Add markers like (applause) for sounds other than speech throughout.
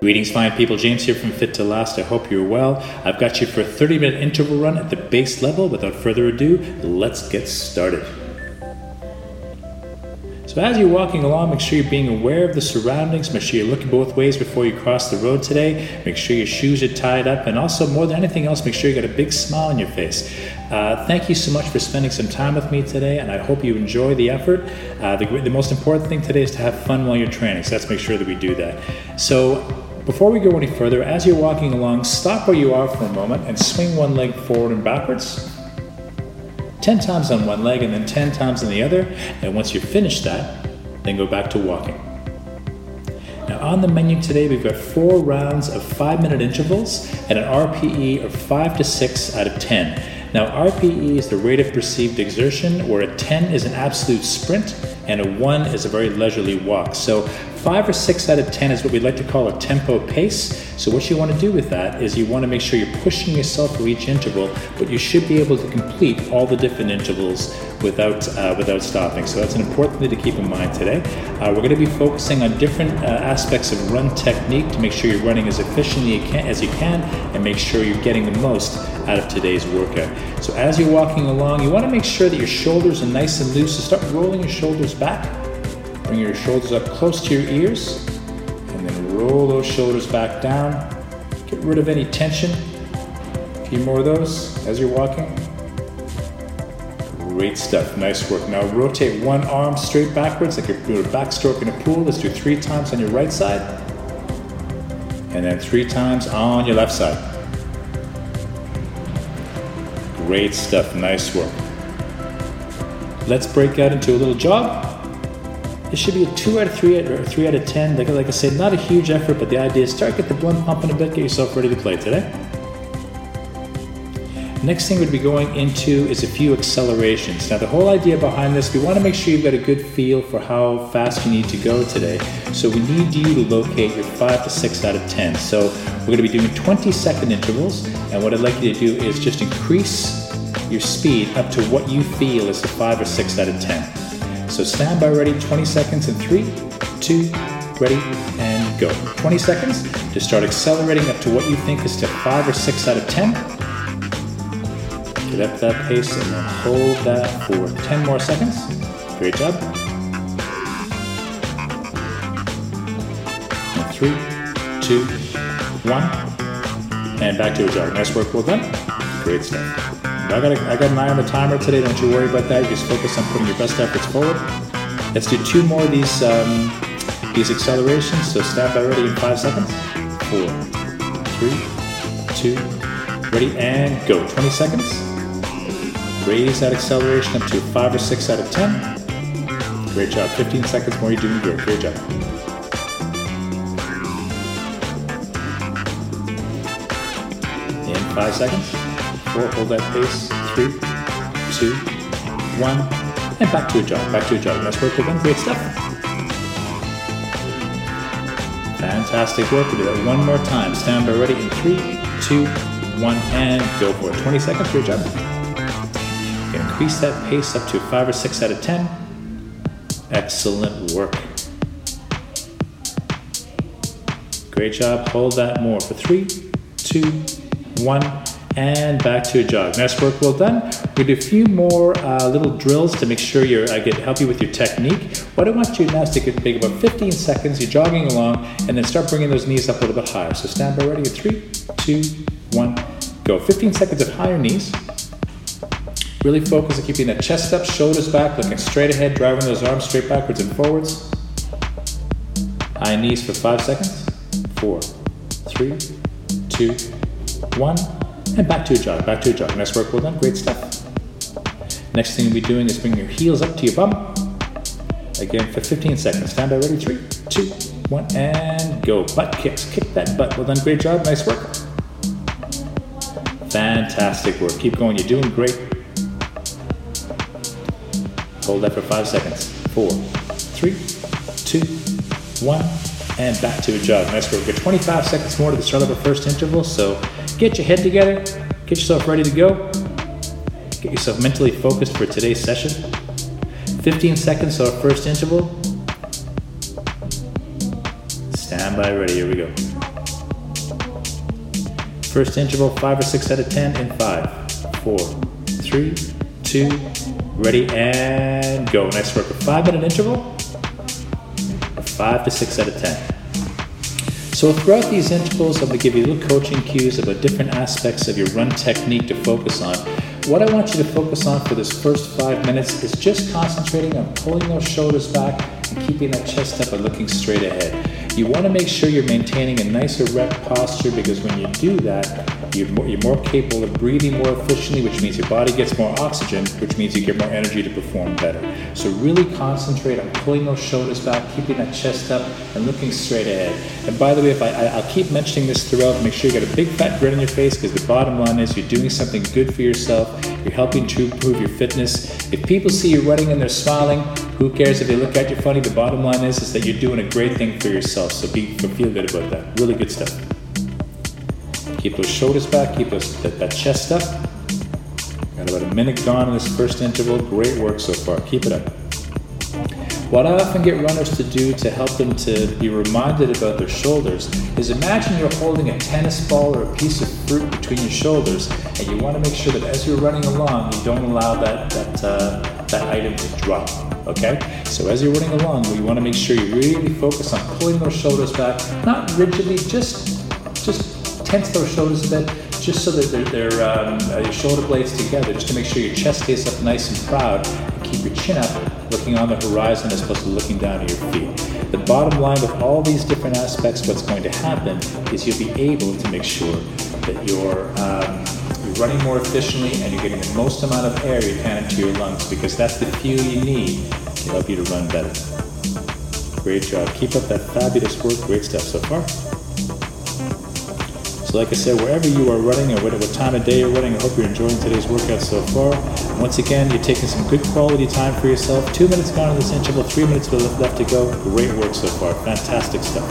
Greetings, fine people. James here from Fit to Last. I hope you're well. I've got you for a 30 minute interval run at the base level. Without further ado, let's get started. So, as you're walking along, make sure you're being aware of the surroundings. Make sure you're looking both ways before you cross the road today. Make sure your shoes are tied up. And also, more than anything else, make sure you got a big smile on your face. Uh, thank you so much for spending some time with me today, and I hope you enjoy the effort. Uh, the, the most important thing today is to have fun while you're training, so let's make sure that we do that. So, before we go any further, as you're walking along, stop where you are for a moment and swing one leg forward and backwards. 10 times on one leg and then 10 times on the other. And once you've finished that, then go back to walking. Now, on the menu today, we've got four rounds of five minute intervals at an RPE of 5 to 6 out of 10. Now, RPE is the rate of perceived exertion, where a 10 is an absolute sprint and a 1 is a very leisurely walk. So, Five or six out of 10 is what we like to call a tempo pace. So, what you want to do with that is you want to make sure you're pushing yourself for each interval, but you should be able to complete all the different intervals without, uh, without stopping. So, that's an important thing to keep in mind today. Uh, we're going to be focusing on different uh, aspects of run technique to make sure you're running as efficiently as you can and make sure you're getting the most out of today's workout. So, as you're walking along, you want to make sure that your shoulders are nice and loose. So, start rolling your shoulders back Bring your shoulders up close to your ears and then roll those shoulders back down. Get rid of any tension. A few more of those as you're walking. Great stuff. Nice work. Now rotate one arm straight backwards like you're doing a backstroke in a pool. Let's do three times on your right side and then three times on your left side. Great stuff. Nice work. Let's break out into a little jog. This should be a two out of three or three out of ten. Like, like I said, not a huge effort, but the idea is start get the blood pumping a bit, get yourself ready to play today. Next thing we'd be going into is a few accelerations. Now, the whole idea behind this, we want to make sure you've got a good feel for how fast you need to go today. So we need you to locate your five to six out of 10. So we're going to be doing 20 second intervals. And what I'd like you to do is just increase your speed up to what you feel is a five or six out of 10. So stand by ready, 20 seconds in three, two, ready, and go. 20 seconds to start accelerating up to what you think is to five or six out of 10. Get up that pace and then hold that for 10 more seconds. Great job. And three, two, one, and back to a jog. Nice work, well done. Great stuff. I got, I got an eye on the timer today. Don't you worry about that. Just focus on putting your best efforts forward. Let's do two more of these um, these accelerations. So stand by ready in five seconds. Four, three, two, ready, and go. 20 seconds. Raise that acceleration up to five or six out of 10. Great job. 15 seconds more. You're doing great. Great job. In five seconds four, hold that pace, three, two, one, and back to a jog, back to a jog. Nice work again, great stuff. Fantastic work, we'll do that one more time. Stand by ready in three, two, one, and go for it. 20 seconds, great job. increase that pace up to five or six out of 10. Excellent work. Great job, hold that more for three, two, one, and back to a jog. Nice work, well done. We do a few more uh, little drills to make sure you're, I get help you with your technique. What I want you to now is to take about 15 seconds, you're jogging along, and then start bringing those knees up a little bit higher. So stand by ready, three, two, one, go. 15 seconds of higher knees. Really focus on keeping that chest up, shoulders back, looking straight ahead, driving those arms straight backwards and forwards. High knees for five seconds. Four, three, two, one. And back to a jog, back to a jog. Nice work, well done, great stuff. Next thing you'll be doing is bring your heels up to your bum. Again for 15 seconds. Stand by ready, three, two, one, and go. Butt kicks, kick that butt. Well done, great job, nice work. Fantastic work. Keep going, you're doing great. Hold that for five seconds. Four, three, two, one, and back to a jog. Nice work. We've got 25 seconds more to the start of our first interval, so get your head together, get yourself ready to go, get yourself mentally focused for today's session. 15 seconds our first interval. Stand by ready. Here we go. First interval, five or six out of ten in five, four, three, two, ready, and go. Nice work, a five minute interval, five to six out of ten. So throughout these intervals, I'm going to give you little coaching cues about different aspects of your run technique to focus on. What I want you to focus on for this first five minutes is just concentrating on pulling those shoulders back and keeping that chest up and looking straight ahead. You want to make sure you're maintaining a nice erect posture because when you do that, you're more, you're more, capable of breathing more efficiently, which means your body gets more oxygen, which means you get more energy to perform better. So really concentrate on pulling those shoulders back, keeping that chest up, and looking straight ahead. And by the way, if I, I, will keep mentioning this throughout, make sure you get a big fat grin on your face because the bottom line is you're doing something good for yourself. You're helping to improve your fitness. If people see you running and they're smiling, who cares if they look at you funny? The bottom line is, is that you're doing a great thing for yourself. So be feel good about that. Really good stuff. Keep those shoulders back. Keep those, that, that chest up. Got about a minute gone in this first interval. Great work so far. Keep it up. What I often get runners to do to help them to be reminded about their shoulders is imagine you're holding a tennis ball or a piece of fruit between your shoulders, and you want to make sure that as you're running along, you don't allow that that uh, that item to drop. Okay? So as you're running along, we want to make sure you really focus on pulling those shoulders back, not rigidly, just just tense those shoulders a bit, just so that they're, they're um, uh, your shoulder blades together, just to make sure your chest stays up nice and proud, and keep your chin up, looking on the horizon as opposed to looking down at your feet. The bottom line with all these different aspects, what's going to happen is you'll be able to make sure that you're um, running more efficiently and you're getting the most amount of air you can into your lungs because that's the fuel you need to help you to run better. Great job. Keep up that fabulous work. Great stuff so far. So like I said, wherever you are running or what time of day you're running, I hope you're enjoying today's workout so far. Once again, you're taking some good quality time for yourself. Two minutes gone in this interval, three minutes left to go. Great work so far. Fantastic stuff.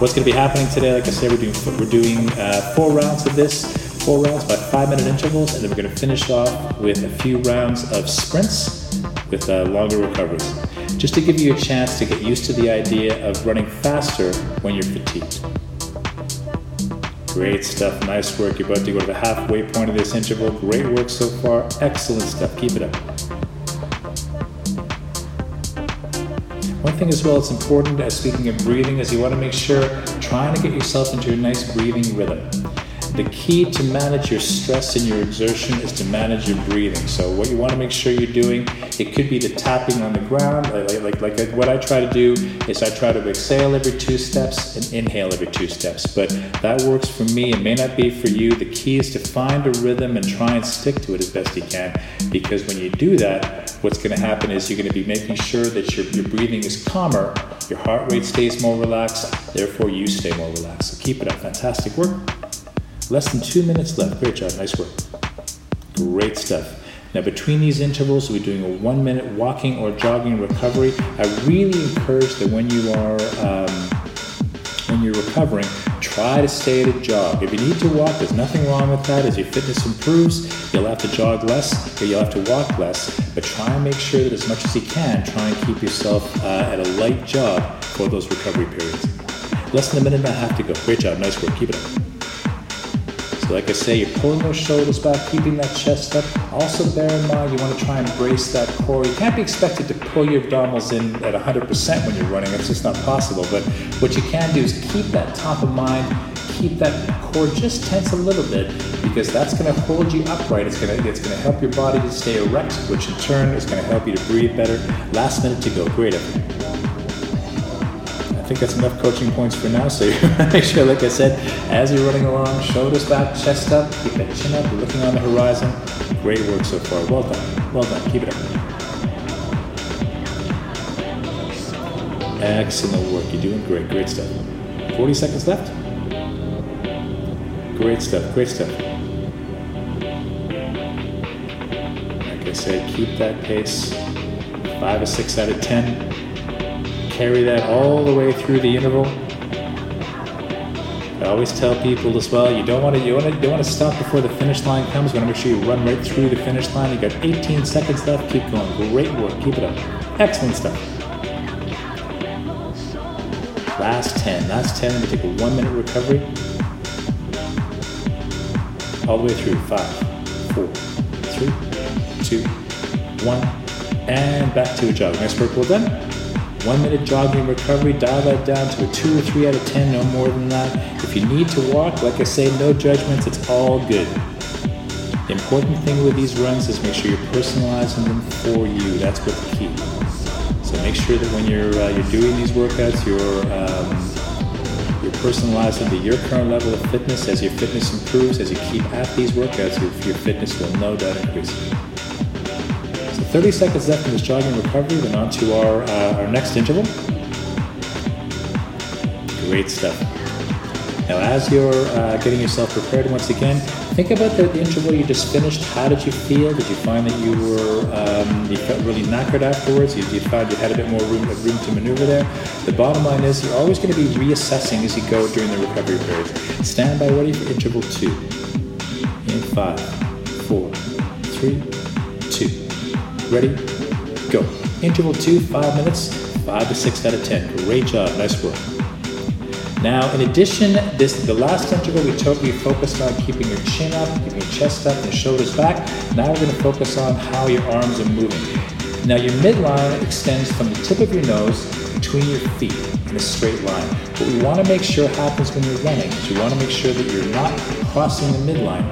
What's going to be happening today? Like I said, we're doing, we're doing uh, four rounds of this four rounds by five minute intervals, and then we're going to finish off with a few rounds of sprints with uh, longer recoveries. Just to give you a chance to get used to the idea of running faster when you're fatigued. Great stuff, nice work. You're about to go to the halfway point of this interval. Great work so far, excellent stuff. Keep it up. One thing as well, it's important as speaking of breathing, is you want to make sure trying to get yourself into a nice breathing rhythm. The key to manage your stress and your exertion is to manage your breathing. So what you want to make sure you're doing, it could be the tapping on the ground. Like, like, like what I try to do is I try to exhale every two steps and inhale every two steps. But that works for me. It may not be for you. The key is to find a rhythm and try and stick to it as best you can. Because when you do that, what's going to happen is you're going to be making sure that your, your breathing is calmer, your heart rate stays more relaxed, therefore you stay more relaxed. So keep it up. Fantastic work. Less than two minutes left. Great job. Nice work. Great stuff. Now, between these intervals, we're doing a one minute walking or jogging recovery. I really encourage that when you are um, when you're recovering, try to stay at a jog. If you need to walk, there's nothing wrong with that. As your fitness improves, you'll have to jog less or you'll have to walk less. But try and make sure that as much as you can, try and keep yourself uh, at a light jog for those recovery periods. Less than a minute and a half to go. Great job. Nice work. Keep it up. Like I say, you're pulling those shoulders back, keeping that chest up. Also bear in mind you want to try and brace that core. You can't be expected to pull your abdominals in at 100% when you're running. It's just not possible. But what you can do is keep that top of mind, keep that core just tense a little bit because that's going to hold you upright. It's going to it's going to help your body to stay erect, which in turn is going to help you to breathe better. Last minute to go. Great effort think that's enough coaching points for now. (laughs) So make sure, like I said, as you're running along, shoulders back, chest up, keep that chin up, looking on the horizon. Great work so far. Well done. Well done. Keep it up. Excellent work. You're doing great. Great stuff. 40 seconds left. Great stuff. Great stuff. Like I said, keep that pace. Five or six out of ten carry that all the way through the interval. I always tell people as well, you don't want to you want to, you want to stop before the finish line comes. You want to make sure you run right through the finish line. You got 18 seconds left. Keep going. Great work. Keep it up. Excellent stuff. Last 10. Last 10, we take a one minute recovery. All the way through. Five, four, three, two, one, and back to a jog. Nice work, well done. One minute jogging recovery, dial that down to a two or three out of 10, no more than that. If you need to walk, like I say, no judgments, it's all good. The important thing with these runs is make sure you're personalizing them for you. That's what the key. So make sure that when you're uh, you're doing these workouts, you're um, you're personalizing to your current level of fitness. As your fitness improves, as you keep at these workouts, your, your fitness will no doubt increase. So 30 seconds left in this jogging recovery. Then on to our uh, our next interval. Great stuff. Now, as you're uh, getting yourself prepared once again, think about the, the, interval you just finished. How did you feel? Did you find that you were um, you felt really knackered afterwards? You, you found you had a bit more room, room to maneuver there? The bottom line is you're always going to be reassessing as you go during the recovery period. Stand by ready for interval two. In five, four, three. Ready? Go. Interval two, five minutes, five to six out of ten. Great job. Nice work. Now, in addition, this the last interval we we focused on keeping your chin up, keeping your chest up, and your shoulders back. Now we're going to focus on how your arms are moving. Now your midline extends from the tip of your nose between your feet in a straight line. What we want to make sure happens when you're running is you want to make sure that you're not crossing the midline,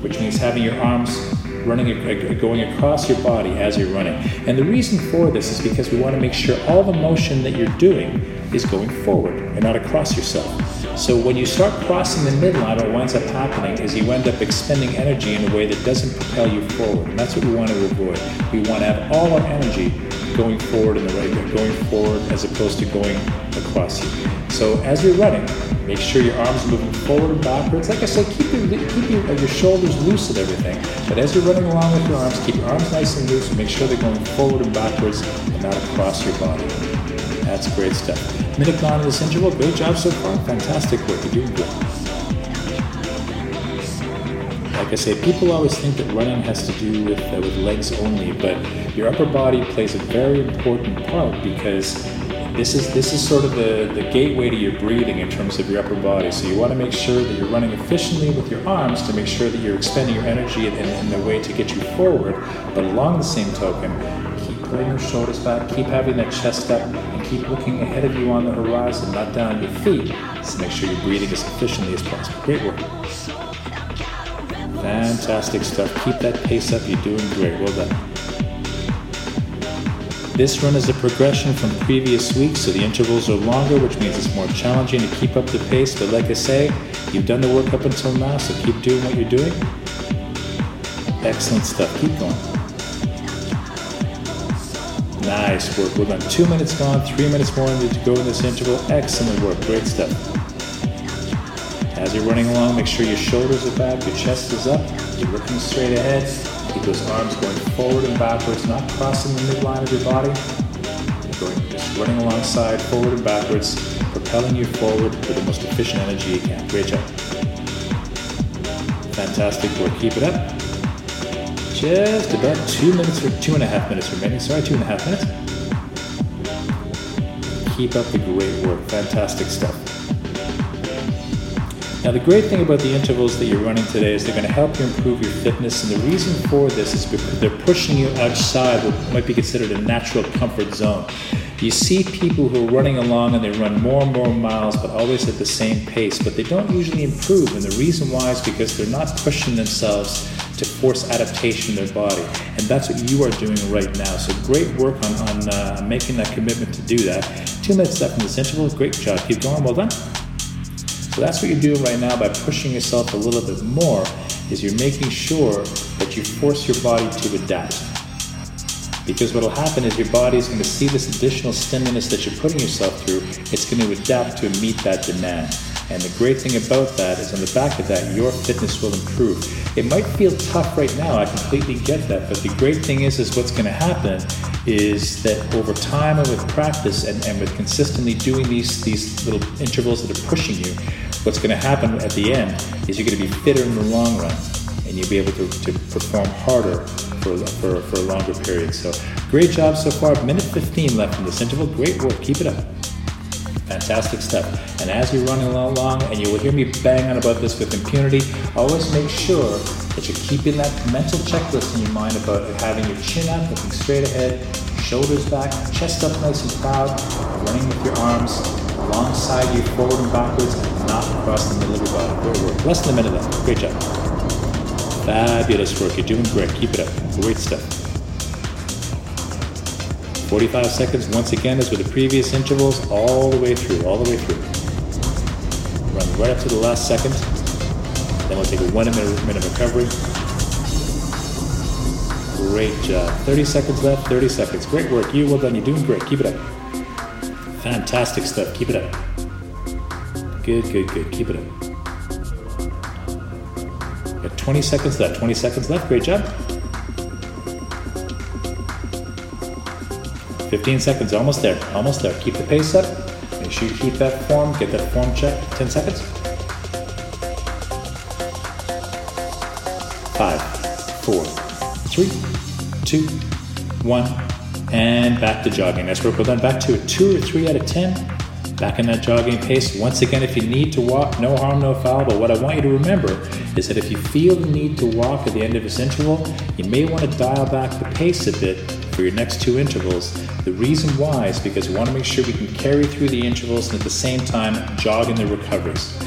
which means having your arms running going across your body as you're running. And the reason for this is because we want to make sure all the motion that you're doing is going forward and not across yourself. So when you start crossing the midline, what winds up happening is you end up expending energy in a way that doesn't propel you forward. And that's what we want to avoid. We want to have all our energy going forward in the right way, going forward as opposed to going across you. So as you're running, make sure your arms are moving forward and backwards. Like I said, keep your, keep your, your shoulders loose and everything. But as you're running along with your arms, keep your arms nice and loose and make sure they're going forward and backwards and not across your body. That's great stuff. Minute gone in this interval. Great job so far. Fantastic work. You're doing good. Like I say, people always think that running has to do with uh, with legs only, but your upper body plays a very important part because this is this is sort of the, the gateway to your breathing in terms of your upper body. So you want to make sure that you're running efficiently with your arms to make sure that you're expending your energy in, in a way to get you forward. But along the same token, keep pulling your shoulders back, keep having that chest up, and keep looking ahead of you on the horizon, not down at your feet. So make sure you're breathing as efficiently as possible. Great work. Fantastic stuff. Keep that pace up. You're doing great. Well done. This run is a progression from previous weeks, so the intervals are longer, which means it's more challenging to keep up the pace. But like I say, you've done the work up until now, so keep doing what you're doing. Excellent stuff. Keep going. Nice work. We're done. Two minutes gone, three minutes more to go in this interval. Excellent work. Great stuff. As you're running along, make sure your shoulders are back, your chest is up, you're looking straight ahead. Keep those arms going forward and backwards, not crossing the midline of your body. You're going, just running alongside, forward and backwards, propelling you forward with the most efficient energy you can. Great job. Fantastic work. Keep it up just about two minutes or two and a half minutes remaining. Sorry, two and a half minutes. Keep up the great work. Fantastic stuff. Now, the great thing about the intervals that you're running today is they're going to help you improve your fitness. And the reason for this is because they're pushing you outside what might be considered a natural comfort zone. You see people who are running along and they run more and more miles, but always at the same pace, but they don't usually improve. And the reason why is because they're not pushing themselves to force adaptation in their body. And that's what you are doing right now. So great work on, on uh, making that commitment to do that. Two minutes left in this interval. Great job. Keep going. Well done. So that's what you're doing right now by pushing yourself a little bit more is you're making sure that you force your body to adapt. Because what will happen is your body is going to see this additional stimulus that you're putting yourself through. It's going to adapt to meet that demand. And the great thing about that is on the back of that, your fitness will improve. It might feel tough right now, I completely get that, but the great thing is, is what's going to happen is that over time and with practice and, and with consistently doing these, these little intervals that are pushing you, what's going to happen at the end is you're going to be fitter in the long run and you'll be able to, to perform harder for, for, for a longer period. So great job so far. Minute 15 left in this interval. Great work. Keep it up. Fantastic stuff. And as you're running along, and you will hear me bang on about this with impunity, always make sure that you're keeping that mental checklist in your mind about having your chin up, looking straight ahead, shoulders back, chest up nice and proud, running with your arms alongside you, forward and backwards, across the middle of your body. Great work. Less than a minute left. Great job. Fabulous work. You're doing great. Keep it up. Great stuff. 45 seconds, once again, as with the previous intervals, all the way through, all the way through. Run right up to the last second. Then we'll take a one minute, minute recovery. Great job. 30 seconds left, 30 seconds. Great work. You well done. You're doing great. Keep it up. Fantastic stuff. Keep it up. Good, good, good. Keep it up. Got 20 seconds left. 20 seconds left. Great job. 15 seconds. Almost there. Almost there. Keep the pace up. Make sure you keep that form. Get that form checked. 10 seconds. Five, four, three, two, one, and back to jogging. That's work well done. Back to a two or three out of 10. Back in that jogging pace. Once again, if you need to walk, no harm, no foul. But what I want you to remember is that if you feel the need to walk at the end of this interval, you may want to dial back the pace a bit for your next two intervals. The reason why is because we want to make sure we can carry through the intervals and at the same time jog in the recoveries.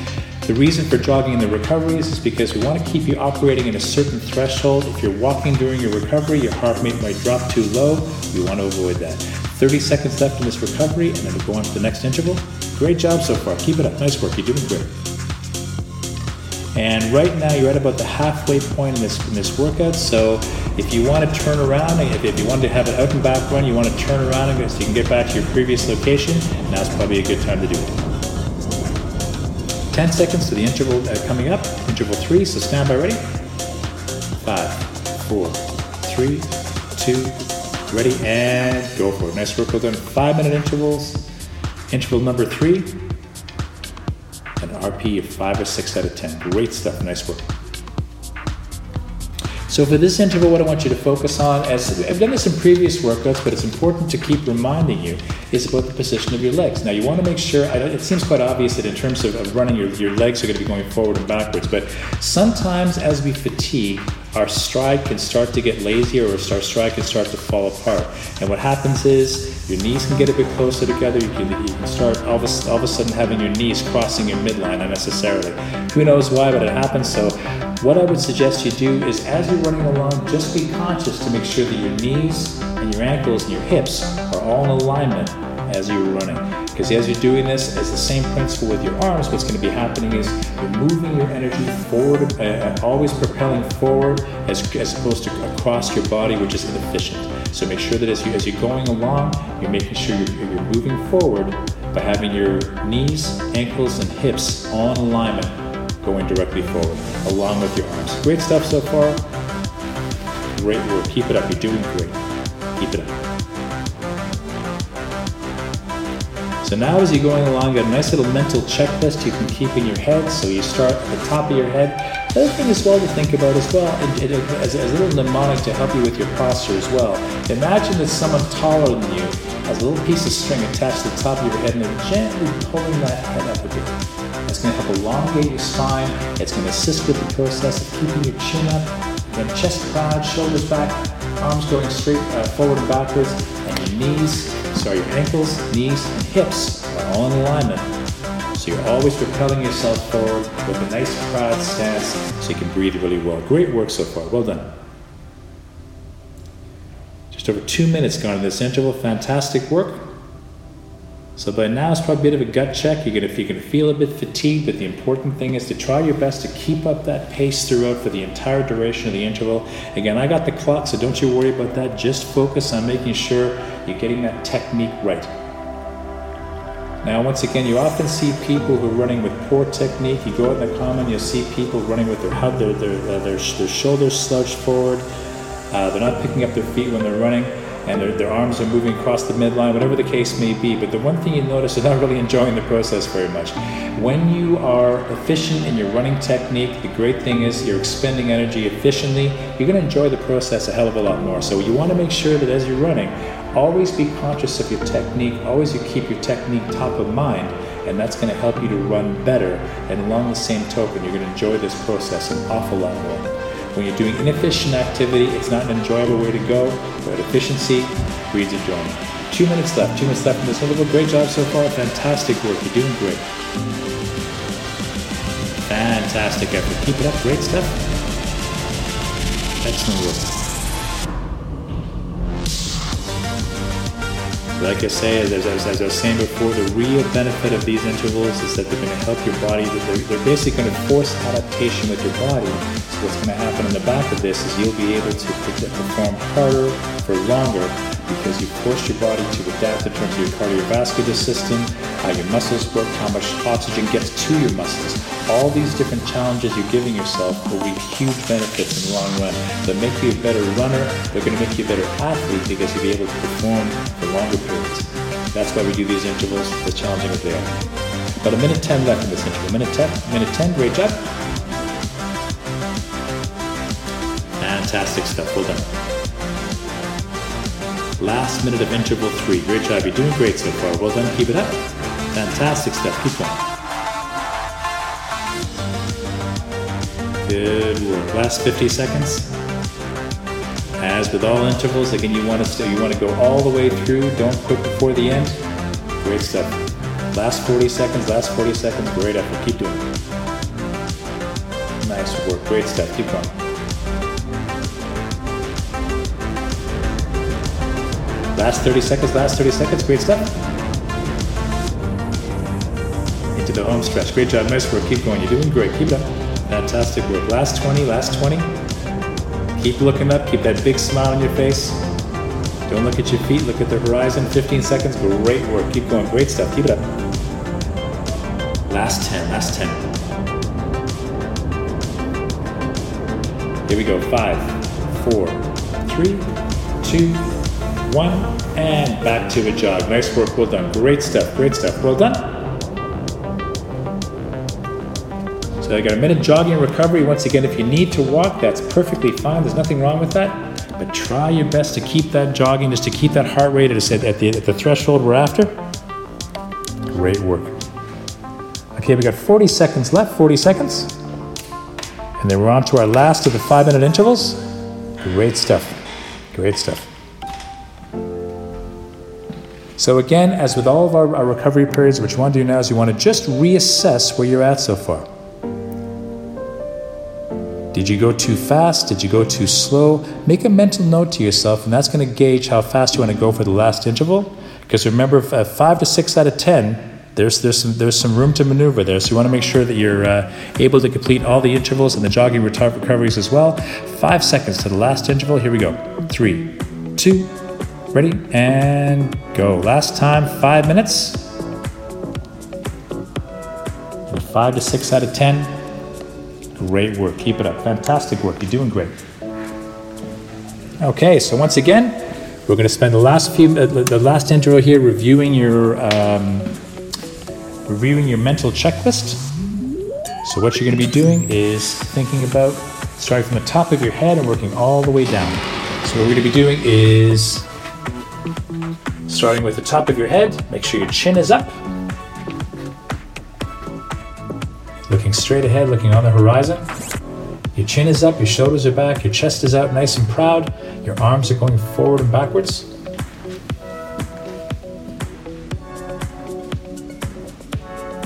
The reason for jogging in the recoveries is because we want to keep you operating at a certain threshold. If you're walking during your recovery, your heart rate might drop too low. We want to avoid that. 30 seconds left in this recovery, and then we'll go on to the next interval. Great job so far. Keep it up. Nice work. You're doing great. And right now you're at about the halfway point in this in this workout. So if you want to turn around, if, if you want to have an out and back run, you want to turn around and so you can get back to your previous location, now's probably a good time to do it. 10 seconds to the interval uh, coming up, interval three, so stand by ready. Five, four, three, two, ready, and go for it. Nice work, well done. Five minute intervals. Interval number three, an RP of five or six out of 10. Great stuff, nice work. So for this interval, what I want you to focus on, as I've done this in previous workouts, but it's important to keep reminding you, is about the position of your legs. Now you want to make sure, it seems quite obvious that in terms of, of running, your, your legs are going to be going forward and backwards, but sometimes as we fatigue, our stride can start to get lazier or our stride can start to fall apart. And what happens is your knees can get a bit closer together. You can, you can start all of, a, all of a sudden having your knees crossing your midline unnecessarily. Who knows why, but it happens. So what I would suggest you do is as you're running along, just be conscious to make sure that your knees and your ankles and your hips are all in alignment as you're running. Because as you're doing this, as the same principle with your arms, what's going to be happening is you're moving your energy forward, uh, uh, always propelling forward as, as opposed to across your body, which is inefficient. So make sure that as, you, as you're going along, you're making sure you're, you're moving forward by having your knees, ankles, and hips all in alignment going directly forward, along with your arms. Great stuff so far. Great work. Keep it up. You're doing great. Keep it up. So now as you're going along, you got a nice little mental checklist you can keep in your head. So you start at the top of your head. The other thing as well to think about as well, it, as, as, a little mnemonic to help you with your posture as well. Imagine that someone taller than you has a little piece of string attached to the top of your head and they're gently pulling that head up a bit. It's going to help elongate your spine. It's going to assist with the process of keeping your chin up, then chest proud, shoulders back, arms going straight uh, forward and backwards, and your knees so your ankles, knees, and hips are all in alignment. So you're always propelling yourself forward with a nice proud stance so you can breathe really well. Great work so far. Well done. Just over two minutes gone in this interval. Fantastic work. So by now it's probably a bit of a gut check. You're gonna, you can feel a bit fatigued, but the important thing is to try your best to keep up that pace throughout for the entire duration of the interval. Again, I got the clock, so don't you worry about that. Just focus on making sure you're getting that technique right. Now, once again, you often see people who are running with poor technique. You go out in the common, you'll see people running with their their their, their, their shoulders slouched forward. Uh, they're not picking up their feet when they're running and their, their arms are moving across the midline, whatever the case may be. But the one thing you notice, is they're not really enjoying the process very much. When you are efficient in your running technique, the great thing is you're expending energy efficiently, you're going to enjoy the process a hell of a lot more. So you want to make sure that as you're running, always be conscious of your technique, always you keep your technique top of mind and that's going to help you to run better. And along the same token, you're going to enjoy this process an awful lot more. When you're doing inefficient activity, it's not an enjoyable way to go, but efficiency breeds enjoyment. Two minutes left, two minutes left in this interval. Great job so far. Fantastic work. You're doing great. Fantastic effort. Keep it up. Great stuff. Excellent work. Like I say, as, as, as, I was saying before, the real benefit of these intervals is that they're going to help your body. They're, they're basically going to force adaptation with your body. So what's going to happen in the back of this is you'll be able to perform harder for longer because you force your body to adapt in terms of your cardiovascular system, how your muscles work, how much oxygen gets to your muscles. All these different challenges you're giving yourself will reap huge benefits in the long run. They'll make you a better runner. They're going to make you a better athlete because you'll be able to perform for longer periods. That's why we do these intervals, as challenging as they are. About a minute 10 left in this interval. Minute 10, minute 10, great job. Fantastic stuff, well done. Last minute of interval three. Great job, you're doing great so far. Well done, keep it up. Fantastic stuff, keep going. Good work. Last 50 seconds. As with all intervals, again, you want to you want to go all the way through. Don't quit before the end. Great stuff. Last 40 seconds. Last 40 seconds. Great effort. Keep doing it. Nice work. Great stuff. Keep going. Last 30 seconds. Last 30 seconds. Great stuff. Into the home stretch. Great job. Nice work. Keep going. You're doing great. Keep it up. Fantastic work. Last 20. Last 20. Keep looking up, keep that big smile on your face. Don't look at your feet, look at the horizon. 15 seconds, great work. Keep going, great stuff. Keep it up. Last 10, last 10. Here we go. Five, four, three, two, one, and back to a jog. Nice work, well done. Great stuff, great stuff. Well done. So I got a minute jogging recovery. Once again, if you need to walk, that's perfectly fine. There's nothing wrong with that. But try your best to keep that jogging, just to keep that heart rate at the, at the threshold we're after. Great work. Okay, we got 40 seconds left, 40 seconds. And then we're on to our last of the five minute intervals. Great stuff. Great stuff. So, again, as with all of our, our recovery periods, what you want to do now is you want to just reassess where you're at so far. Did you go too fast? Did you go too slow? Make a mental note to yourself, and that's going to gauge how fast you want to go for the last interval. Because remember, five to six out of ten, there's there's some there's some room to maneuver there. So you want to make sure that you're uh, able to complete all the intervals and the jogging recoveries as well. Five seconds to the last interval. Here we go. Three, two, ready, and go. Last time, five minutes. Five to six out of ten. Great work. Keep it up. Fantastic work. You're doing great. Okay, so once again, we're going to spend the last few, uh, the last intro here reviewing your, um, reviewing your mental checklist. So what you're going to be doing is thinking about starting from the top of your head and working all the way down. So what we're going to be doing is starting with the top of your head. Make sure your chin is up. looking straight ahead, looking on the horizon. Your chin is up, your shoulders are back, your chest is out nice and proud, your arms are going forward and backwards.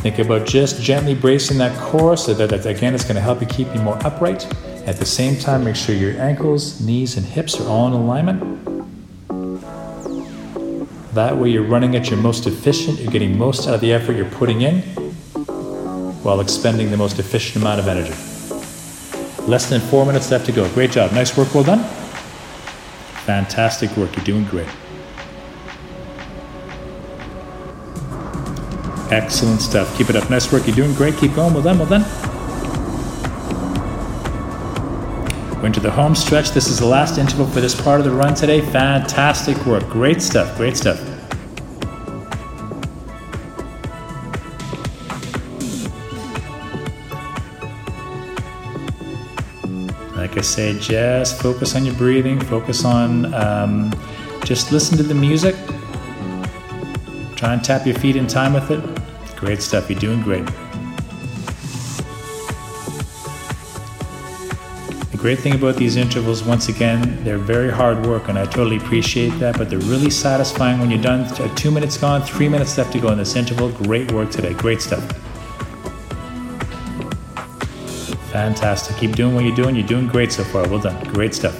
Think about just gently bracing that core so that, that again it's going to help you keep you more upright. At the same time, make sure your ankles, knees, and hips are all in alignment. That way, you're running at your most efficient, you're getting most out of the effort you're putting in while expending the most efficient amount of energy. Less than four minutes left to go. Great job. Nice work. Well done. Fantastic work. You're doing great. Excellent stuff. Keep it up. Nice work. You're doing great. Keep going. Well done. Well done. We're into the home stretch. This is the last interval for this part of the run today. Fantastic work. Great stuff. Great stuff. I just focus on your breathing, focus on um, just listen to the music. Try and tap your feet in time with it. Great. Stuff. You're doing great. The great thing about these intervals, once again, they're very hard work, and I totally appreciate that, but they're really satisfying when you're done. Two minutes gone, three minutes left to go in this interval. Great work today. Great stuff. Fantastic. Keep doing what you're doing. You're doing great so far. Well done. Great stuff.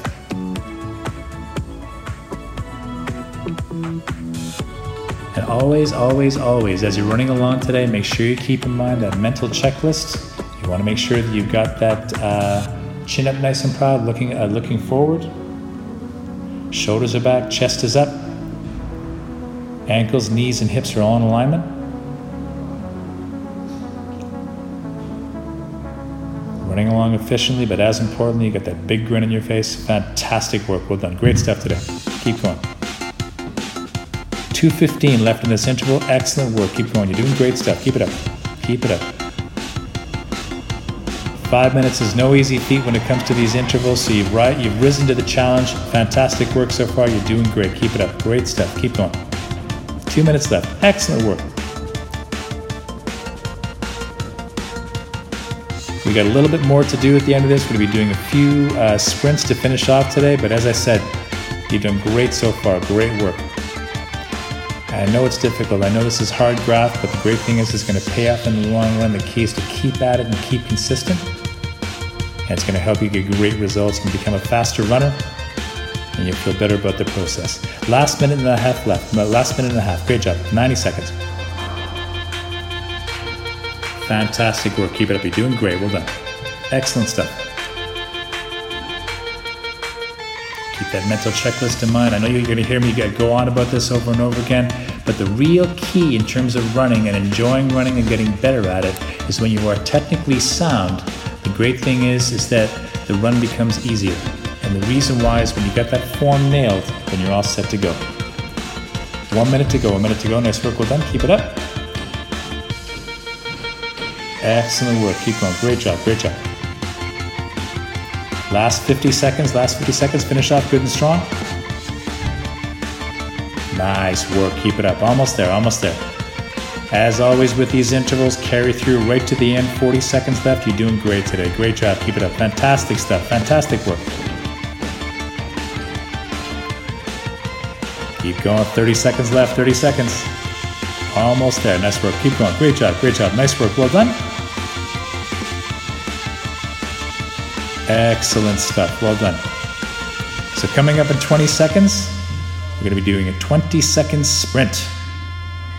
And always, always, always, as you're running along today, make sure you keep in mind that mental checklist. You want to make sure that you've got that uh, chin up nice and proud, looking, uh, looking forward. Shoulders are back, chest is up. Ankles, knees, and hips are all in alignment. Running along efficiently, but as importantly, you got that big grin on your face. Fantastic work. Well done. Great stuff today. Keep going. 215 left in this interval. Excellent work. Keep going. You're doing great stuff. Keep it up. Keep it up. Five minutes is no easy feat when it comes to these intervals, so you've, right, you've risen to the challenge. Fantastic work so far. You're doing great. Keep it up. Great stuff. Keep going. Two minutes left. Excellent work. Got a little bit more to do at the end of this. We're going to be doing a few uh, sprints to finish off today, but as I said, you've done great so far. Great work. I know it's difficult. I know this is hard graph, but the great thing is it's going to pay off in the long run. The key is to keep at it and keep consistent. And it's going to help you get great results and become a faster runner. And you'll feel better about the process. Last minute and a half left. Last minute and a half. Great job. 90 seconds. Fantastic work. Keep it up. You're doing great. Well done. Excellent stuff. Keep that mental checklist in mind. I know you're going to hear me go on about this over and over again, but the real key in terms of running and enjoying running and getting better at it is when you are technically sound. The great thing is, is that the run becomes easier. And the reason why is when you got that form nailed, then you're all set to go. One minute to go, one minute to go. Nice work, well done. Keep it up. Excellent work. Keep going. Great job. Great job. Last 50 seconds. Last 50 seconds. Finish off good and strong. Nice work. Keep it up. Almost there. Almost there. As always with these intervals, carry through right to the end. 40 seconds left. You're doing great today. Great job. Keep it up. Fantastic stuff. Fantastic work. Keep going. 30 seconds left. 30 seconds. Almost there. Nice work. Keep going. Great job. Great job. Nice work. Well done. Excellent stuff. Well done. So, coming up in 20 seconds, we're going to be doing a 20 second sprint.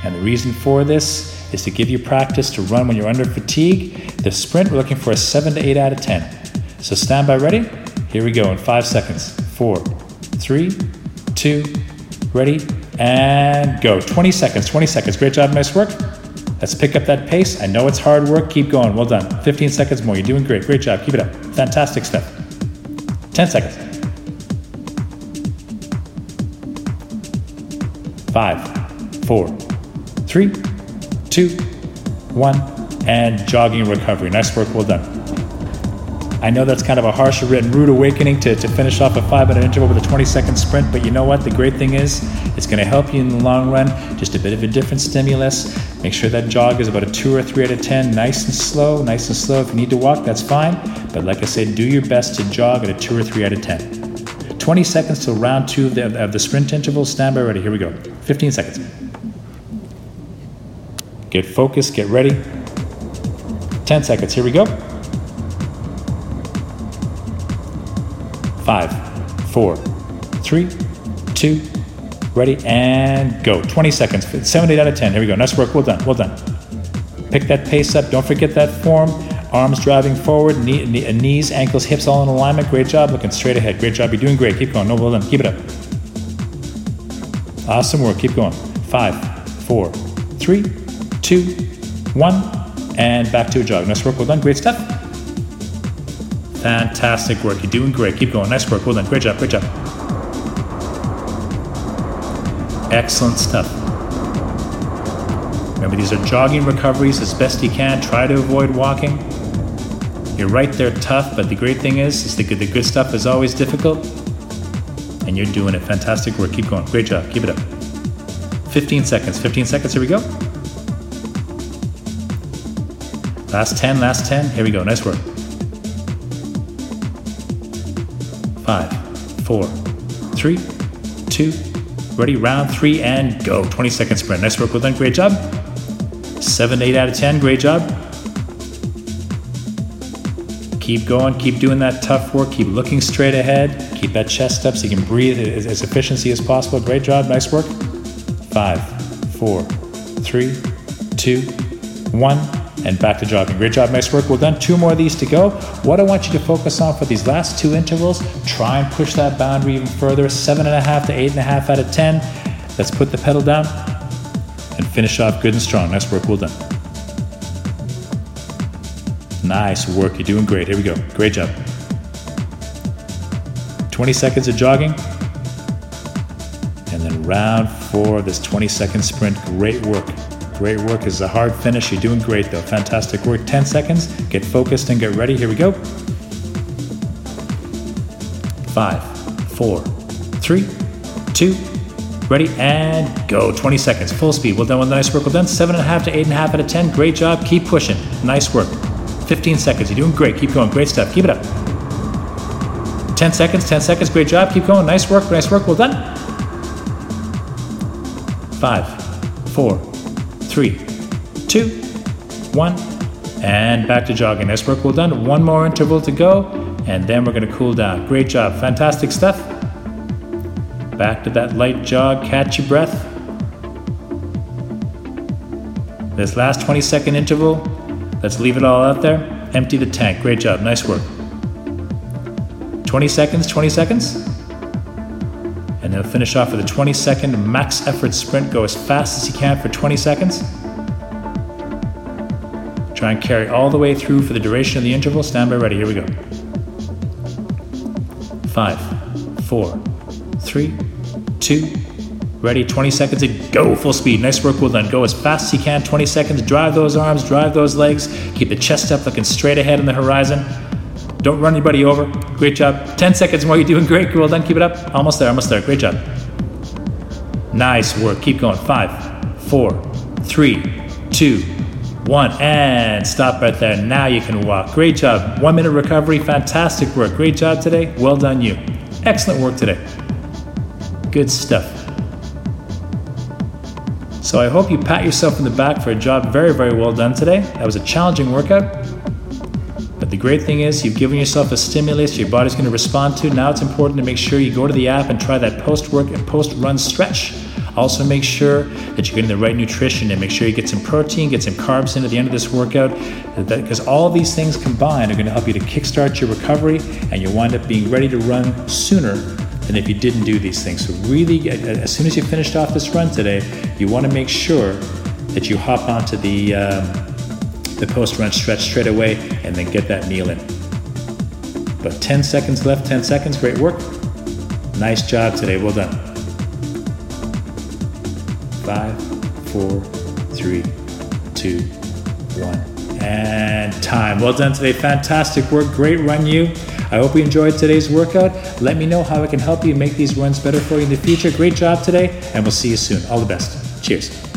And the reason for this is to give you practice to run when you're under fatigue. The sprint, we're looking for a 7 to 8 out of 10. So, stand by ready. Here we go in five seconds. Four, three, two, ready, and go. 20 seconds. 20 seconds. Great job. Nice work. Let's pick up that pace. I know it's hard work. Keep going. Well done. 15 seconds more. You're doing great. Great job. Keep it up. Fantastic stuff. 10 seconds. Five, four, three, two, one, and jogging recovery. Nice work. Well done. I know that's kind of a harsh rude awakening to, to finish off a five minute interval with a 20 second sprint, but you know what? The great thing is, it's going to help you in the long run. Just a bit of a different stimulus. Make sure that jog is about a two or three out of 10, nice and slow, nice and slow. If you need to walk, that's fine. But like I said, do your best to jog at a two or three out of 10. 20 seconds till round two of the, of the sprint interval. Stand by ready. Here we go. 15 seconds. Get focused, get ready. 10 seconds. Here we go. Five, four, three, two, ready, and go. 20 seconds. 7, 8 out of 10. Here we go. Nice work. Well done. Well done. Pick that pace up. Don't forget that form. Arms driving forward, knee, knee, uh, knees, ankles, hips all in alignment. Great job. Looking straight ahead. Great job. You're doing great. Keep going. No, well done. Keep it up. Awesome work. Keep going. Five, four, three, two, one, and back to a jog. Nice work. Well done. Great stuff. Fantastic work. You're doing great. Keep going. Nice work. Well done. Great job. Great job. Excellent stuff. Remember, these are jogging recoveries as best you can. Try to avoid walking. You're right there tough, but the great thing is, is the good, the good stuff is always difficult. And you're doing it. Fantastic work. Keep going. Great job. Keep it up. 15 seconds. 15 seconds. Here we go. Last 10, last 10. Here we go. Nice work. Five, four, three, two, ready. Round three and go. 20 second sprint. Nice work, well done. Great job. Seven, eight out of 10. Great job. Keep going, keep doing that tough work, keep looking straight ahead, keep that chest up so you can breathe as, as efficiency as possible. Great job, nice work. Five, four, three, two, one, and back to jogging. Great job, nice work. Well done. Two more of these to go. What I want you to focus on for these last two intervals, try and push that boundary even further. Seven and a half to eight and a half out of 10. Let's put the pedal down and finish off good and strong. Nice work, well done. Nice work. You're doing great. Here we go. Great job. 20 seconds of jogging. And then round four of this 20 second sprint. Great work. Great work. Is a hard finish. You're doing great though. Fantastic work. 10 seconds. Get focused and get ready. Here we go. Five, four, three, two, ready, and go. 20 seconds. Full speed. Well done. with Well, nice work. Well done. Seven and a half to eight and a half out of 10. Great job. Keep pushing. Nice work. 15 seconds. You're doing great. Keep going. Great stuff. Keep it up. 10 seconds. 10 seconds. Great job. Keep going. Nice work. Nice work. Well done. Five, four, three, two, one, and back to jogging. Nice work. Well done. One more interval to go, and then we're to cool down. Great job. Fantastic stuff. Back to that light jog. Catch your breath. This last 20 second interval, Let's leave it all out there. Empty the tank. Great job. Nice work. 20 seconds, 20 seconds. And then finish off with a 20 second max effort sprint. Go as fast as you can for 20 seconds. Try and carry all the way through for the duration of the interval. Stand by ready. Here we go. Five, four, three, two, Ready, 20 seconds and go full speed. Nice work, well done. Go as fast as you can, 20 seconds. Drive those arms, drive those legs. Keep the chest up, looking straight ahead in the horizon. Don't run anybody over. Great job. 10 seconds more, you're doing great. Well done, keep it up. Almost there, almost there. Great job. Nice work, keep going. Five, four, three, two, one, and stop right there. Now you can walk. Great job. One minute recovery, fantastic work. Great job today. Well done, you. Excellent work today. Good stuff. So I hope you pat yourself in the back for a job very, very well done today. That was a challenging workout. Great thing is, you've given yourself a stimulus your body's going to respond to. Now it's important to make sure you go to the app and try that post work and post run stretch. Also, make sure that you're getting the right nutrition and make sure you get some protein, get some carbs in at the end of this workout, because all these things combined are going to help you to kickstart your recovery and you'll wind up being ready to run sooner than if you didn't do these things. So, really, as soon as you finished off this run today, you want to make sure that you hop onto the, um, the post run stretch straight away and then get that meal in. But 10 seconds left, 10 seconds, great work. Nice job today, well done. Five, four, three, two, one, and time. Well done today, fantastic work, great run, you. I hope you enjoyed today's workout. Let me know how I can help you make these runs better for you in the future. Great job today, and we'll see you soon. All the best. Cheers.